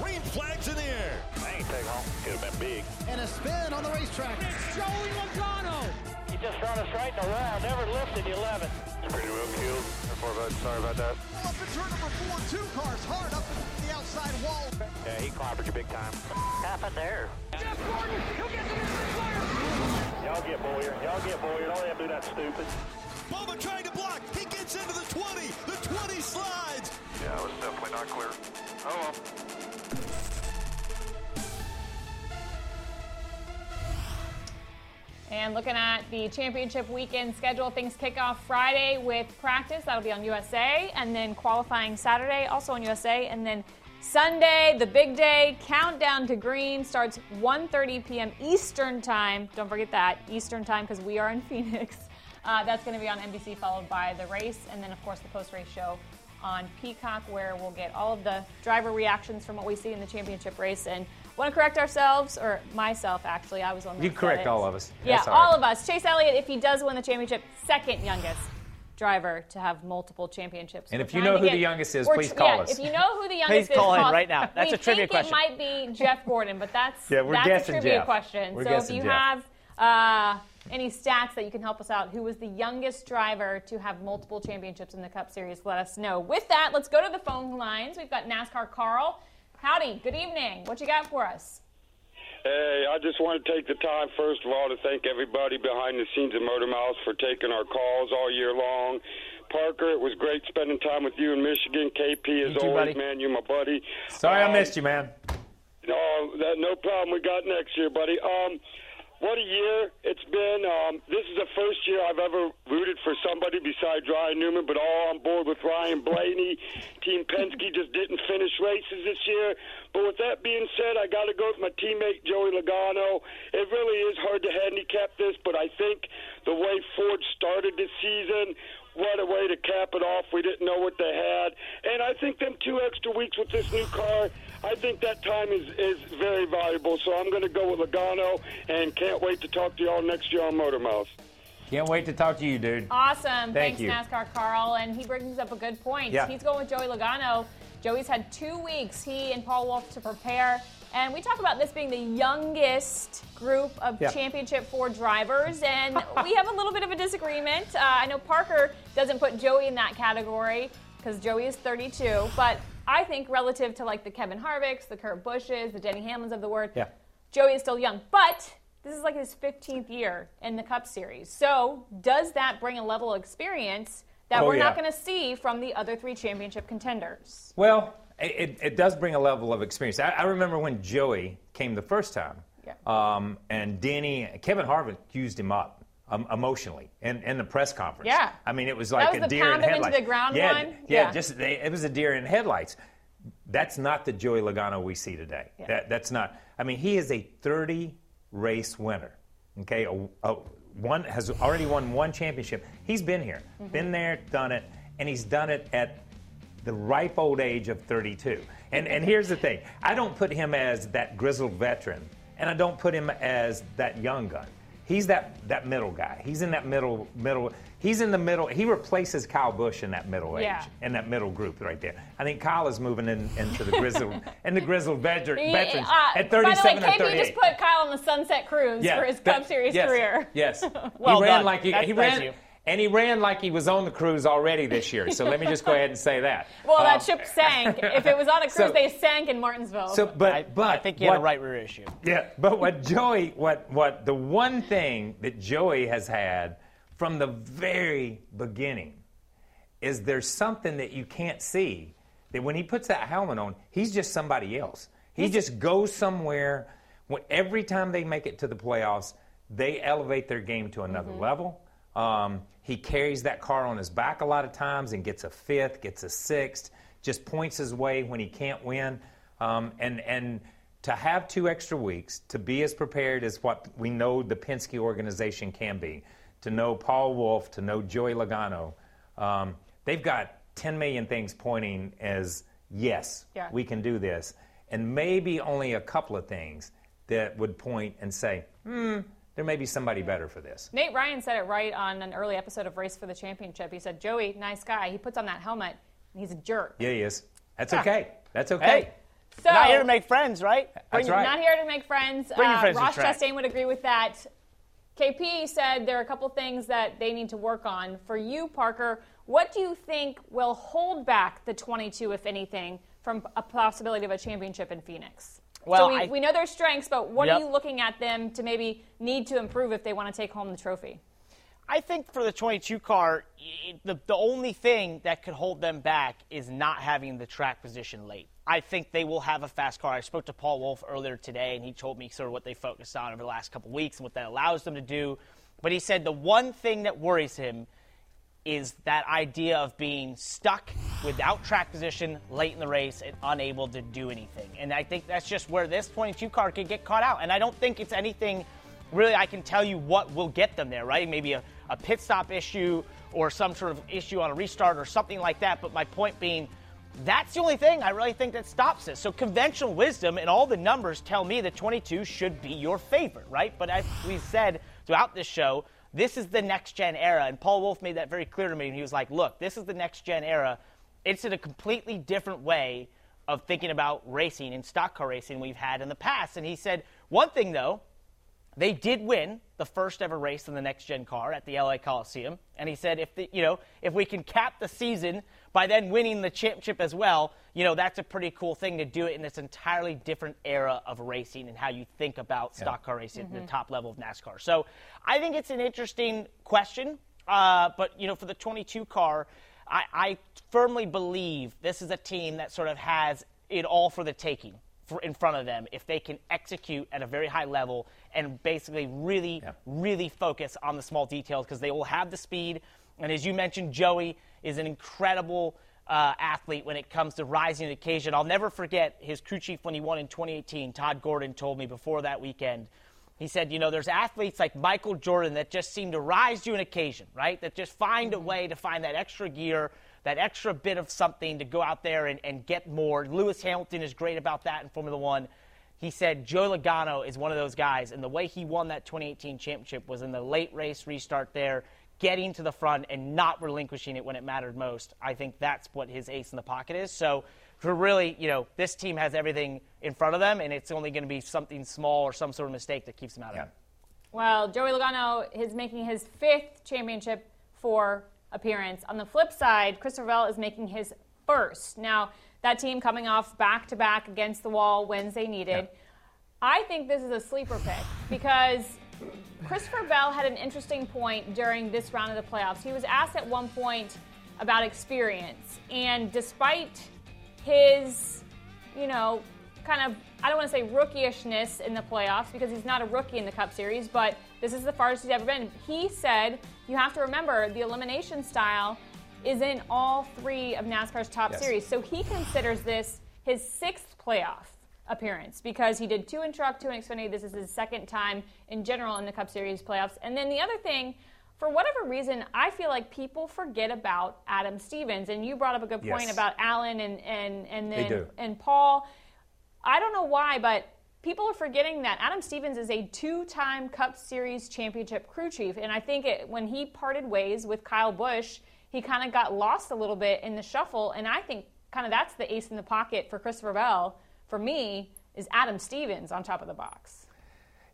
Green flags in the air. I ain't take home. Could have been big. And a spin on the racetrack. It's Joey Logano. He just run us right in the wall. Never lifted 11. It's pretty well killed. Sorry about that. Two cars hard up the outside wall. Yeah, he clobbered you big time. Happened there. Jeff Gordon, he'll get the Y'all get Boyer. Y'all get Boyer. Don't let him do that stupid. Bubba trying to block. He gets into the 20. The 20 slides. Yeah, it was definitely not clear. Oh well. And looking at the championship weekend schedule, things kick off Friday with practice. That'll be on USA. And then qualifying Saturday, also on USA. And then Sunday, the big day, countdown to green starts 1.30 p.m. Eastern time. Don't forget that, Eastern time, because we are in *laughs* Phoenix. Uh, that's going to be on NBC, followed by the race. And then, of course, the post-race show on Peacock, where we'll get all of the driver reactions from what we see in the championship race. And want to correct ourselves, or myself, actually. I was on the You correct all of us. yeah, That's all all right. of us. Chase Elliott, if he does win the championship, second youngest driver to have multiple championships. And if you know who get- the youngest is, please tr- call yeah, us. If you know who the *laughs* youngest Please call is, in right now. That's a trivia think question. it might be Jeff Gordon, but that's *laughs* Yeah, we're that's guessing a trivia Jeff. question. We're so if you Jeff. have Uh, any stats that you can help us out? Who was the youngest driver to have multiple championships in the Cup Series? Let us know. With that, let's go to the phone lines. We've got NASCAR Carl. Howdy, good evening. What you got for us? Hey, I just want to take the time, first of all, to thank everybody behind the scenes at MotorMouth for taking our calls all year long. Parker, it was great spending time with you in Michigan. KP, as too, always, buddy. man, you're my buddy. Sorry I Um, missed you, man. No, that no problem. We got next year, buddy. Um, what a year it's been. Um, this is the first year I've ever rooted for somebody besides Ryan Newman, but all on board with Ryan Blaney. *laughs* Team Penske just didn't finish races this year. But with that being said, I got to go with my teammate Joey Logano. It really is hard to handicap this, but I think the way Ford started this season what a way to cap it off. We didn't know what they had. And I think them two extra weeks with this new car, I think that time is, is very valuable. So I'm going to go with Logano and can't wait to talk to y'all next year on MotorMouth. Can't wait to talk to you, dude. Awesome. Thank Thanks, you. NASCAR Carl. And he brings up a good point. Yeah. He's going with Joey Logano. Joey's had two weeks, he and Paul Wolfe, to prepare. And we talk about this being the youngest group of Yeah. Championship Four drivers. And we have a little bit of a disagreement. Uh, I know Parker doesn't put Joey in that category because Joey is 32. But I think relative to like the Kevin Harvicks, the Kurt Bushes, the Denny Hamlins of the world, Yeah. Joey is still young, but this is like his 15th year in the Cup Series. So, does that bring a level of experience that Oh, we're not going to see from the other three championship contenders? Well, it, it does bring a level of experience. I, I remember when Joey came the first time, Yeah. um, and Denny, Kevin Harvick used him up um, emotionally in, in the press conference. Yeah. I mean, it was like was a deer in headlights. the ground yeah? Yeah, Yeah. just they, it was a deer in headlights. That's not the Joey Logano we see today. Yeah. That, that's not. I mean, he is a 30 race winner. Okay, a, a, one has already won one championship. He's been here, Mm-hmm. been there, done it, and he's done it at the ripe old age of 32. And and here's the thing: I don't put him as that grizzled veteran, and I don't put him as that young gun. He's that that middle guy. He's in that middle middle. He's in the middle. He replaces Kyle Busch in that middle age, Yeah. in that middle group right there. I think Kyle is moving in, into the grizzled *laughs* and the grizzled veteran, veterans uh, at by the way, 37 38. just put Kyle on the Sunset Cruise for his Cup that- Series yes, career. Yes. *laughs* Well he ran done. like he, That's he ran, you. And he ran like he was on the cruise already this year. So let me just go ahead and say that. *laughs* Well, Um, that ship sank. if it was on a *laughs* cruise, so- they sank in Martinsville. So, but I, but I think he had what, a right rear issue. Yeah, but what Joey, what what the one thing that Joey has had from the very beginning is there's something that you can't see that when he puts that helmet on, he's just somebody else. He just goes somewhere. When, every time they make it to the playoffs, they elevate their game to another level. Um, he carries that car on his back a lot of times and gets a fifth, gets a sixth, just points his way when he can't win. Um, and and to have two extra weeks to be as prepared as what we know the Penske organization can be, to know Paul Wolfe, to know Joey Logano, um, they've got 10 million things pointing as yes, Yeah. we can do this, and maybe only a couple of things that would point and say, hmm, there may be somebody better for this. Nate Ryan said it right on an early episode of Race for the Championship. He said, Joey, nice guy. He puts on that helmet, and he's a jerk. Yeah, he is. That's Yeah. okay. That's okay. Hey, So, not here to make friends, right? That's right. Not here to make friends. Bring your Uh, friends Ross. Chastain would agree with that. KP said there are a couple things that they need to work on. For you, Parker, what do you think will hold back the 22, if anything, from a possibility of a championship in Phoenix? Well, so we, I- we know their strengths, but what Yep. are you looking at them to maybe need to improve if they want to take home the trophy? I think for the 22 car, the, the only thing that could hold them back is not having the track position late. I think they will have a fast car. I spoke to Paul Wolfe earlier today, and he told me sort of what they focused on over the last couple weeks and what that allows them to do. But he said the one thing that worries him is that idea of being stuck without track position late in the race and unable to do anything. And I think that's just where this 22 car could get caught out. And I don't think it's anything really I can tell you what will get them there, right? Maybe a, a pit stop issue or some sort of issue on a restart or something like that. But my point being, that's the only thing I really think that stops this. So conventional wisdom and all the numbers tell me that 22 should be your favorite, right? But as we've said throughout this show, this is the next gen era. And Paul Wolfe made that very clear to me. And he was like, look, this is the next gen era. It's in a completely different way of thinking about racing and stock car racing we've had in the past. And he said, one thing though, they did win the first ever race in the next gen car at the LA Coliseum, and he said if the, you know if we can cap the season by then winning the championship as well, you know that's a pretty cool thing to do it in this entirely different era of racing and how you think about stock car racing at the top level of NASCAR. So I think it's an interesting question, uh, but you know for the 22 car, I, I firmly believe this is a team that sort of has it all for the taking for, in front of them if they can execute at a very high level and basically really, really focus on the small details because they will have the speed. And as you mentioned, Joey is an incredible uh, athlete when it comes to rising to occasion. I'll never forget his crew chief when he won in 2018. Todd Gordon told me before that weekend. He said, you know, there's athletes like Michael Jordan that just seem to rise to an occasion, right? That just find a mm-hmm. way to find that extra gear, that extra bit of something to go out there and, and get more. Lewis Hamilton is great about that in Formula One. He said Joe Logano is one of those guys, and the way he won that 2018 championship was in the late race restart there, getting to the front and not relinquishing it when it mattered most. I think that's what his ace in the pocket is. So, for really, you know, this team has everything in front of them, and it's only going to be something small or some sort of mistake that keeps them out of it. Well, Joey Logano is making his fifth championship four appearance. On the flip side, Christopher Bell is making his first. Now, that team coming off back to back against the wall wins they needed. I think this is a sleeper pick because Christopher Bell had an interesting point during this round of the playoffs. He was asked at one point about experience, and despite his, you know, kind of, I don't want to say rookie-ishness in the playoffs because he's not a rookie in the Cup Series, but this is the farthest he's ever been. He said, you have to remember the elimination style is in all three of NASCAR's top Yes. series. So he considers this his sixth playoff appearance because he did two in truck, two in Xfinity. This is his second time in general in the Cup Series playoffs. And then the other thing, for whatever reason, I feel like people forget about Adam Stevens. And you brought up a good point Yes. about Alan and and and then and Paul. I don't know why, but people are forgetting that Adam Stevens is a two-time Cup Series championship crew chief, and I think it, when he parted ways with Kyle Busch, he kind of got lost a little bit in the shuffle, and I think kind of that's the ace in the pocket for Christopher Bell. For me, is Adam Stevens on top of the box.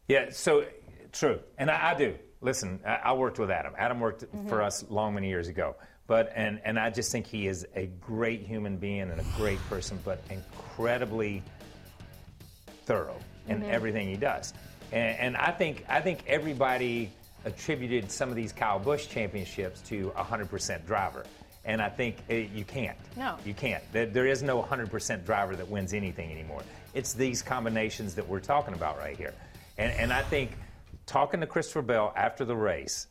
Yeah, so true, and I, I do. Listen, I, worked with Adam. Adam worked for us long many years ago, but and and I just think he is a great human being and a great person, but incredibly thorough in Mhm. everything he does. And, and I think I think everybody attributed some of these Kyle Busch championships to a 100% driver. And I think uh, you can't. No. You can't. There, there is no 100% driver that wins anything anymore. It's these combinations that we're talking about right here. And, and I think talking to Christopher Bell after the race,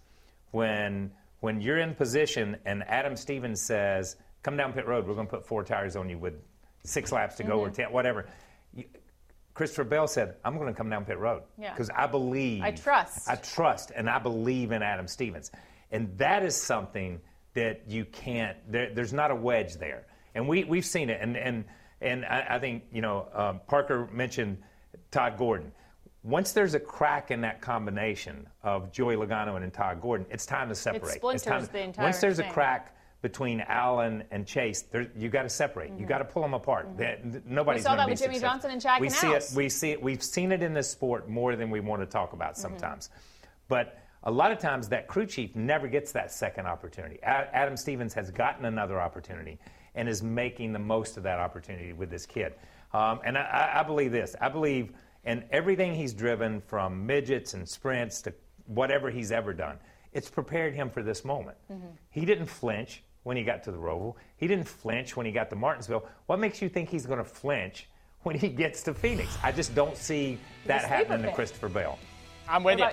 when, when you're in position and Adam Stevens says, come down pit road, we're going to put four tires on you with six laps to go or Mhm. 10, whatever. You- Christopher Bell said, I'm going to come down pit road. Yeah. Because I believe. I trust. I trust and I believe in Adam Stevens. And that is something that you can't, there, there's not a wedge there. And we, we've seen it. And, and, and I, I think, you know, um, Parker mentioned Todd Gordon. Once there's a crack in that combination of Joey Logano and Todd Gordon, it's time to separate. It's splinters time the entire Once there's a crack between Alan and Chase, there, you got to separate. You got to pull them apart. That- nobody's Mm-hmm. We saw that be with Jimmie successful. Johnson and Chad We see it. We see it. We've seen it in this sport more than we want to talk Mm-hmm. about sometimes. But a lot of times that crew chief never gets that second opportunity. Adam Stevens has gotten another opportunity and is making the most of that opportunity with this kid. Um, and I, I believe this. I believe in everything he's driven from midgets and sprints to whatever he's ever done. It's prepared him for this moment. He didn't flinch when he got to the Roval. He didn't flinch when he got to Martinsville. What makes you think he's going to flinch when he gets to Phoenix? I just don't see that happening to. Christopher Bell. I'm with you.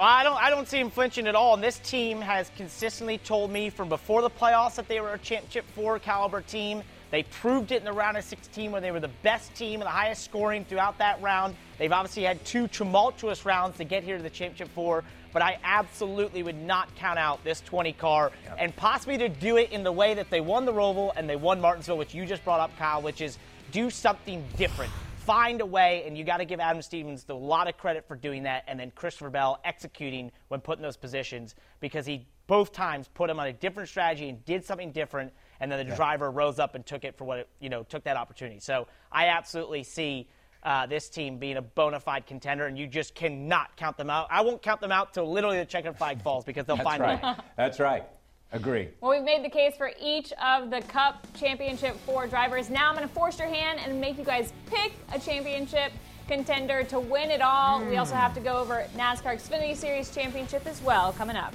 I don't. I don't see him flinching at all. And this team has consistently told me from before the playoffs that they were a championship four caliber team. They proved it in the round of 16 when they were the best team and the highest scoring throughout that round. They've obviously had two tumultuous rounds to get here to the championship four. But I absolutely would not count out this 20 car and possibly to do it in the way that they won the Roval and they won Martinsville, which you just brought up, Kyle, which is do something different find a way, and you got to give Adam Stevens a lot of credit for doing that, and then Christopher Bell executing when put in those positions because he both times put him on a different strategy and did something different, and then the Yeah. driver rose up and took it for what it, you know took that opportunity. So I absolutely see uh, this team being a bona fide contender, and you just cannot count them out. I won't count them out till literally the checkered flag falls because they'll That's find right. a way. That's right. Agree. Well, we've made the case for each of the Cup Championship four drivers. Now I'm going to force your hand and make you guys pick a championship contender to win it all. We also have to go over NASCAR Xfinity Series Championship as well coming up.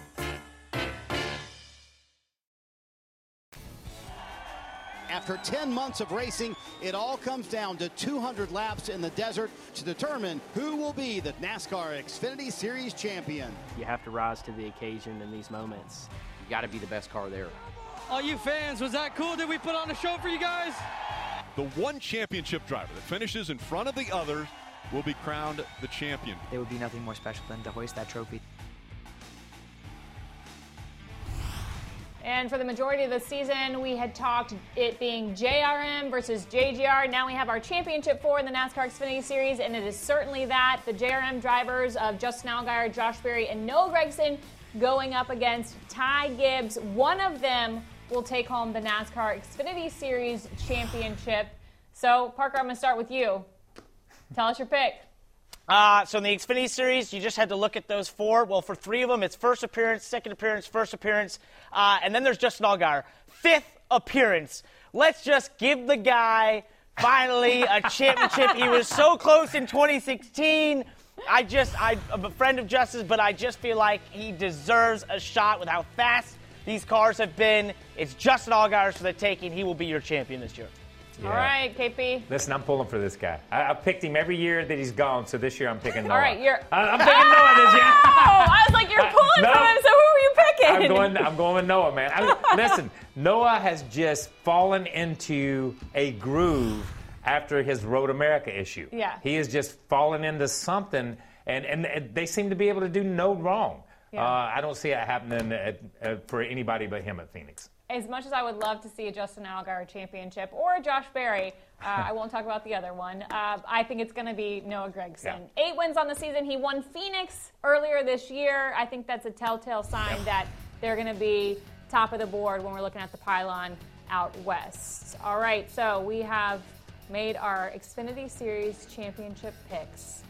After 10 months of racing, it all comes down to 200 laps in the desert to determine who will be the NASCAR Xfinity Series champion. You have to rise to the occasion in these moments. You got to be the best car there. All you fans, was that cool? Did we put on a show for you guys? The one championship driver that finishes in front of the others will be crowned the champion. There would be nothing more special than to hoist that trophy. And for the majority of the season, we had talked it being JRM versus JGR. Now we have our championship four in the NASCAR Xfinity Series, and it is certainly that. The JRM drivers of Justin Allgaier, Josh Berry, and Noah Gragson going up against Ty Gibbs. One of them will take home the NASCAR Xfinity Series championship. So, Parker, I'm going to start with you. Tell us your pick. Uh, so in the Xfinity Series, you just had to look at those four. Well, for three of them, it's first appearance, second appearance, first appearance, uh, and then there's Justin Allgaier, fifth appearance. Let's just give the guy finally a championship. He was so close in 2016. I just, I, I'm a friend of Justice, but I just feel like he deserves a shot with how fast these cars have been. It's Justin Allgaier for the taking. He will be your champion this year. All right, KP. Listen, I'm pulling for this guy. I, I picked him every year that he's gone, so this year I'm picking Noah. All right, you're. I, am picking Noah this year. *laughs* Oh, I was like, you're *laughs* pulling No. for him, so who are you picking? I'm going. I'm going with Noah, man. I, *laughs* listen, Noah has just fallen into a groove after his Road America issue. Yeah. he has just fallen into something, and and, and they seem to be able to do no wrong. Yeah. Uh, I don't see it happening at, uh, for anybody but him at Phoenix. As much as I would love to see a Justin Allgaier championship or a Josh Berry, uh, *laughs* I won't talk about the other one. Uh, I think it's going to be Noah Gragson. Eight wins on the season. He won Phoenix earlier this year. I think that's a telltale sign that they're going to be top of the board when we're looking at the pylon out west. All right, so we have made our Xfinity Series championship picks.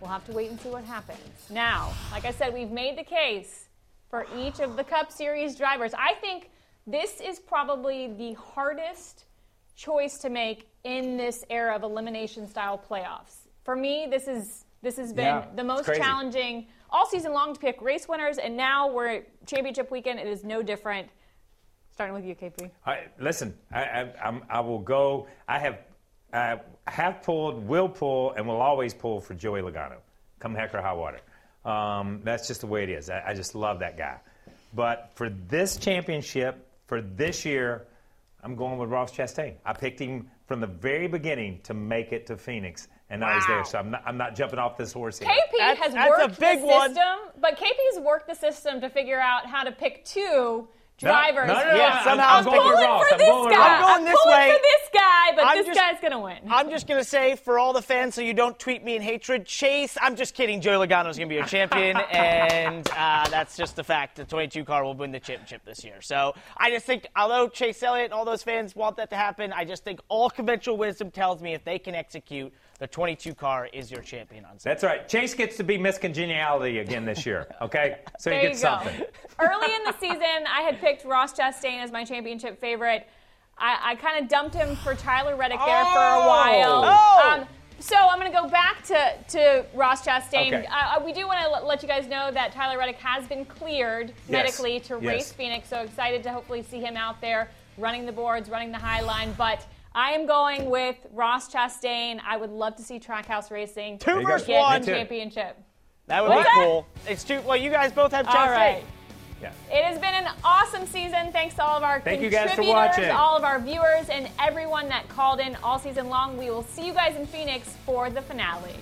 We'll have to wait and see what happens. Now, like I said, we've made the case for each of the Cup Series drivers. I think this is probably the hardest choice to make in this era of elimination style playoffs. For me, this is this has been Yeah, the most challenging all season long to pick race winners, and now we're at championship weekend. It is no different. Starting with you, KP. I, listen, I, I, I'm, I will go. I have, I have pulled, will pull, and will always pull for Joey Logano. Come heck or high water. Um, that's just the way it is. I, I just love that guy. But for this championship, for this year, I'm going with Ross Chastain. I picked him from the very beginning to make it to Phoenix, and now he's there. So I'm not, I'm not jumping off this horse here. KP That's- has that's a worked big the one. system, but KP's worked the system to figure out how to pick two No, drivers. no, no, no, Yeah, I'm- somehow I'm, I'm going pulling Ross. for I'm this going guy. I'm going this pulling way. for this guy, but I'm this just- guy's gonna win. I'm just going to say, for all the fans, so you don't tweet me in hatred, Chase, I'm just kidding. Joey Logano's going to be your champion, *laughs* and uh, that's just the fact. The 22 car will win the championship this year. So I just think, although Chase Elliott and all those fans want that to happen, I just think all conventional wisdom tells me if they can execute, the 22 car is your champion on Sunday. That's right. Chase gets to be Miss Congeniality again this year. *laughs* Okay, so There he you gets go. something. *laughs* Early in the season, I had picked Ross Chastain as my championship favorite. I, I kind of dumped him for Tyler Reddick there for a Oh! while. Oh! Um, so I'm going to go back to, to Ross Chastain. Okay. Uh, we do want to let you guys know that Tyler Reddick has been cleared medically to Yes. race Phoenix. So excited to hopefully see him out there running the boards, running the high line. But I am going with Ross Chastain. I would love to see Trackhouse Racing Two versus get one. championship. That would What's be that? cool. It's two. Well, you guys both have Chastain. All right. Yeah. It has been an awesome season. Thanks to all of our Thank you guys for contributors, watching. all of our viewers, and everyone that called in all season long. We will see you guys in Phoenix for the finale.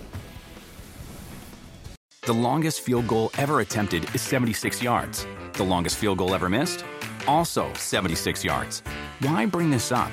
The longest field goal ever attempted is 76 yards. The longest field goal ever missed? Also 76 yards. Why bring this up?